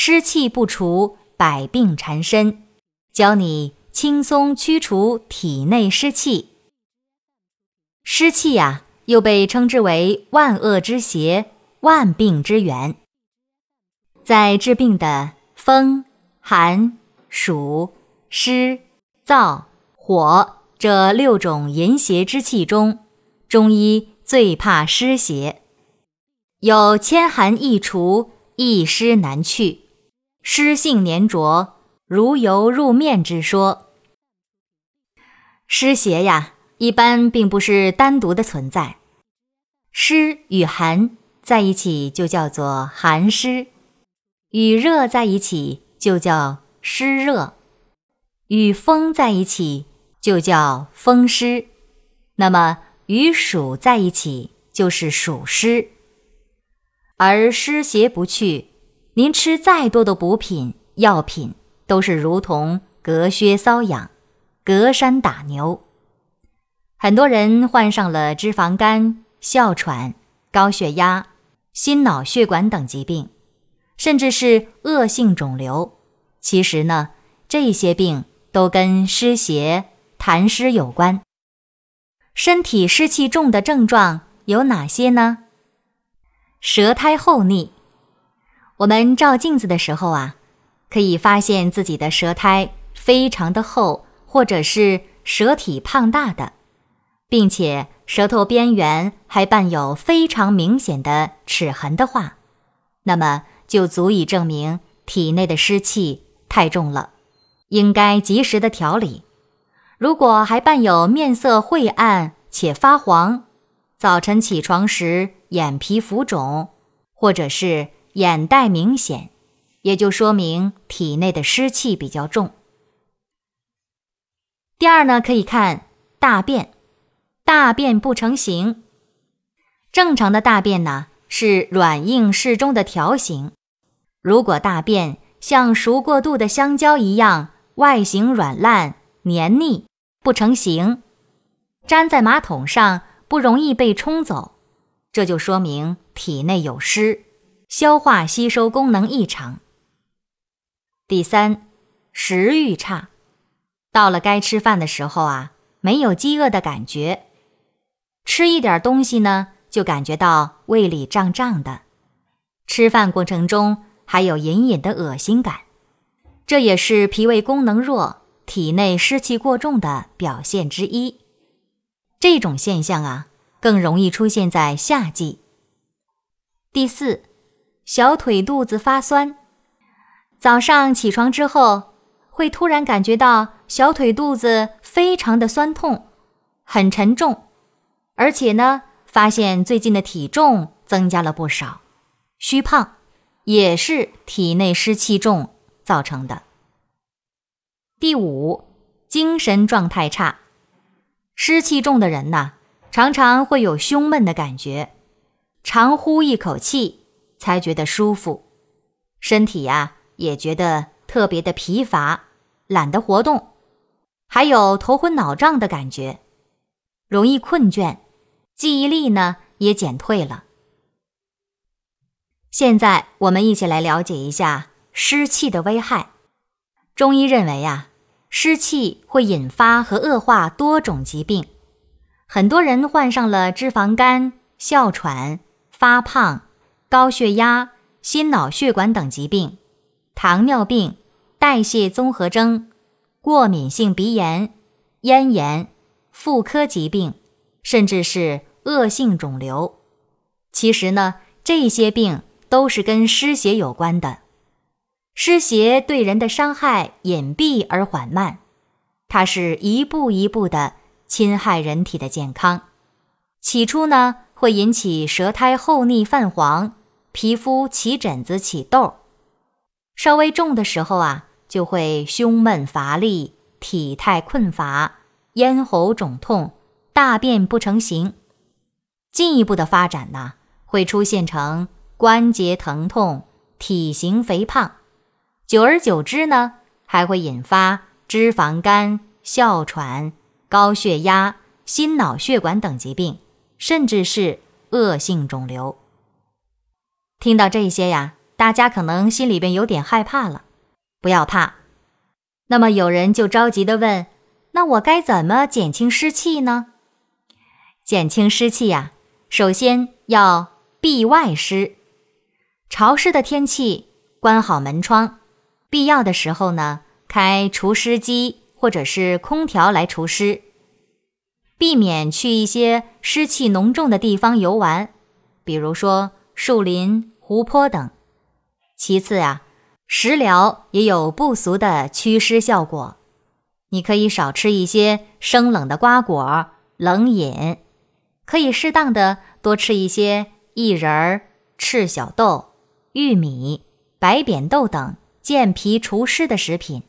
湿气不除，百病缠身，教你轻松驱除体内湿气。湿气呀，又被称之为万恶之邪、万病之源，在治病的风、寒、暑、湿、燥、火这六种淫邪之气中，中医最怕湿邪。有千寒易除，一湿难去，湿性粘着，如油入面之说。湿邪呀，一般并不是单独的存在，湿与寒在一起就叫做寒湿，与热在一起就叫湿热，与风在一起就叫风湿，那么与暑在一起就是暑湿。而湿邪不去，您吃再多的补品药品，都是如同隔靴搔痒、隔山打牛。很多人患上了脂肪肝、哮喘、高血压、心脑血管等疾病，甚至是恶性肿瘤。其实呢，这些病都跟湿邪、痰湿有关。身体湿气重的症状有哪些呢？舌苔厚腻，我们照镜子的时候啊，可以发现自己的舌苔非常的厚，或者是舌体胖大的，并且舌头边缘还伴有非常明显的齿痕的话，那么就足以证明体内的湿气太重了，应该及时的调理。如果还伴有面色晦暗且发黄，早晨起床时，眼皮浮肿，或者是眼袋明显，也就说明体内的湿气比较重。第二呢，可以看大便，大便不成形。正常的大便呢是软硬适中的条形，如果大便像熟过度的香蕉一样，外形软烂黏腻不成形，粘在马桶上。不容易被冲走，这就说明体内有湿，消化吸收功能异常。第三，食欲差，到了该吃饭的时候啊，没有饥饿的感觉，吃一点东西呢，就感觉到胃里胀胀的，吃饭过程中还有隐隐的恶心感，这也是脾胃功能弱、体内湿气过重的表现之一。这种现象啊，更容易出现在夏季。第四，小腿肚子发酸，早上起床之后，会突然感觉到小腿肚子非常的酸痛，很沉重，而且呢，发现最近的体重增加了不少，虚胖，也是体内湿气重造成的。第五，精神状态差。湿气重的人呐，常常会有胸闷的感觉，长呼一口气才觉得舒服，身体呀也觉得特别的疲乏，懒得活动，还有头昏脑胀的感觉，容易困倦，记忆力呢也减退了。现在我们一起来了解一下湿气的危害。中医认为呀。湿气会引发和恶化多种疾病，很多人患上了脂肪肝、哮喘、发胖、高血压、心脑血管等疾病，糖尿病、代谢综合征、过敏性鼻炎、咽炎、妇科疾病，甚至是恶性肿瘤。其实呢，这些病都是跟湿邪有关的。湿邪对人的伤害隐蔽而缓慢，它是一步一步的侵害人体的健康。起初呢，会引起舌苔厚腻泛黄，皮肤起疹子、起痘，稍微重的时候啊，就会胸闷乏力、体态困乏、咽喉肿痛、大便不成形。进一步的发展呢，会出现成关节疼痛、体型肥胖，久而久之呢，还会引发脂肪肝、哮喘、高血压、心脑血管等疾病，甚至是恶性肿瘤。听到这些呀。大家可能心里边有点害怕了，不要怕。那么有人就着急的问：“那我该怎么减轻湿气呢？”减轻湿气呀，首先要避外湿。潮湿的天气，关好门窗，必要的时候呢，开除湿机或者是空调来除湿。避免去一些湿气浓重的地方游玩，比如说树林、湖泊等。其次啊，食疗也有不俗的祛湿效果。你可以少吃一些生冷的瓜果、冷饮，可以适当的多吃一些薏仁、赤小豆、玉米、白扁豆等健脾除湿的食品。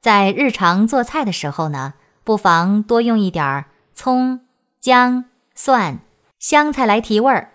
在日常做菜的时候呢，不妨多用一点葱、姜、蒜、香菜来提味儿。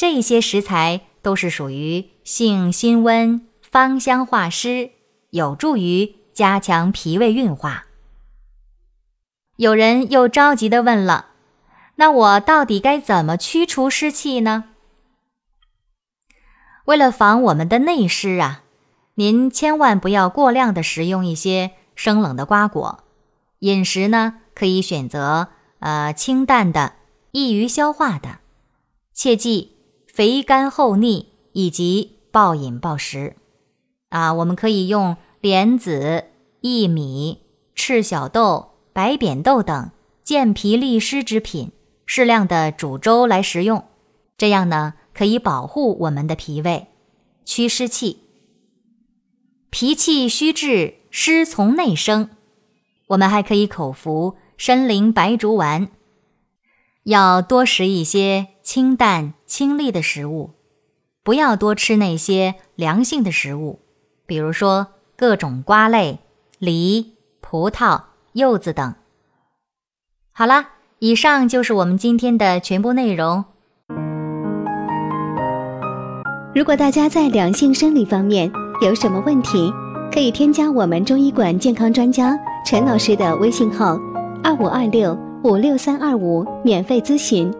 这些食材都是属于。性辛温，芳香化湿，有助于加强脾胃运化。有人又着急的问了：“那我到底该怎么驱除湿气呢？”为了防我们的内湿啊，您千万不要过量的食用一些生冷的瓜果。饮食呢，可以选择呃清淡的、易于消化的。切记肥甘厚腻以及。暴饮暴食，啊，我们可以用莲子、薏米、赤小豆、白扁豆等健脾利湿之品，适量的煮粥来食用，这样呢可以保护我们的脾胃，祛湿气。脾气虚滞，湿从内生，我们还可以口服参苓白术丸，要多食一些清淡清丽的食物。不要多吃那些凉性的食物，比如说各种瓜类、梨、葡萄、柚子等。好啦，以上就是我们今天的全部内容。如果大家在两性生理方面有什么问题，可以添加我们中医馆健康专家陈老师的微信号：二五二六五六三二五，免费咨询。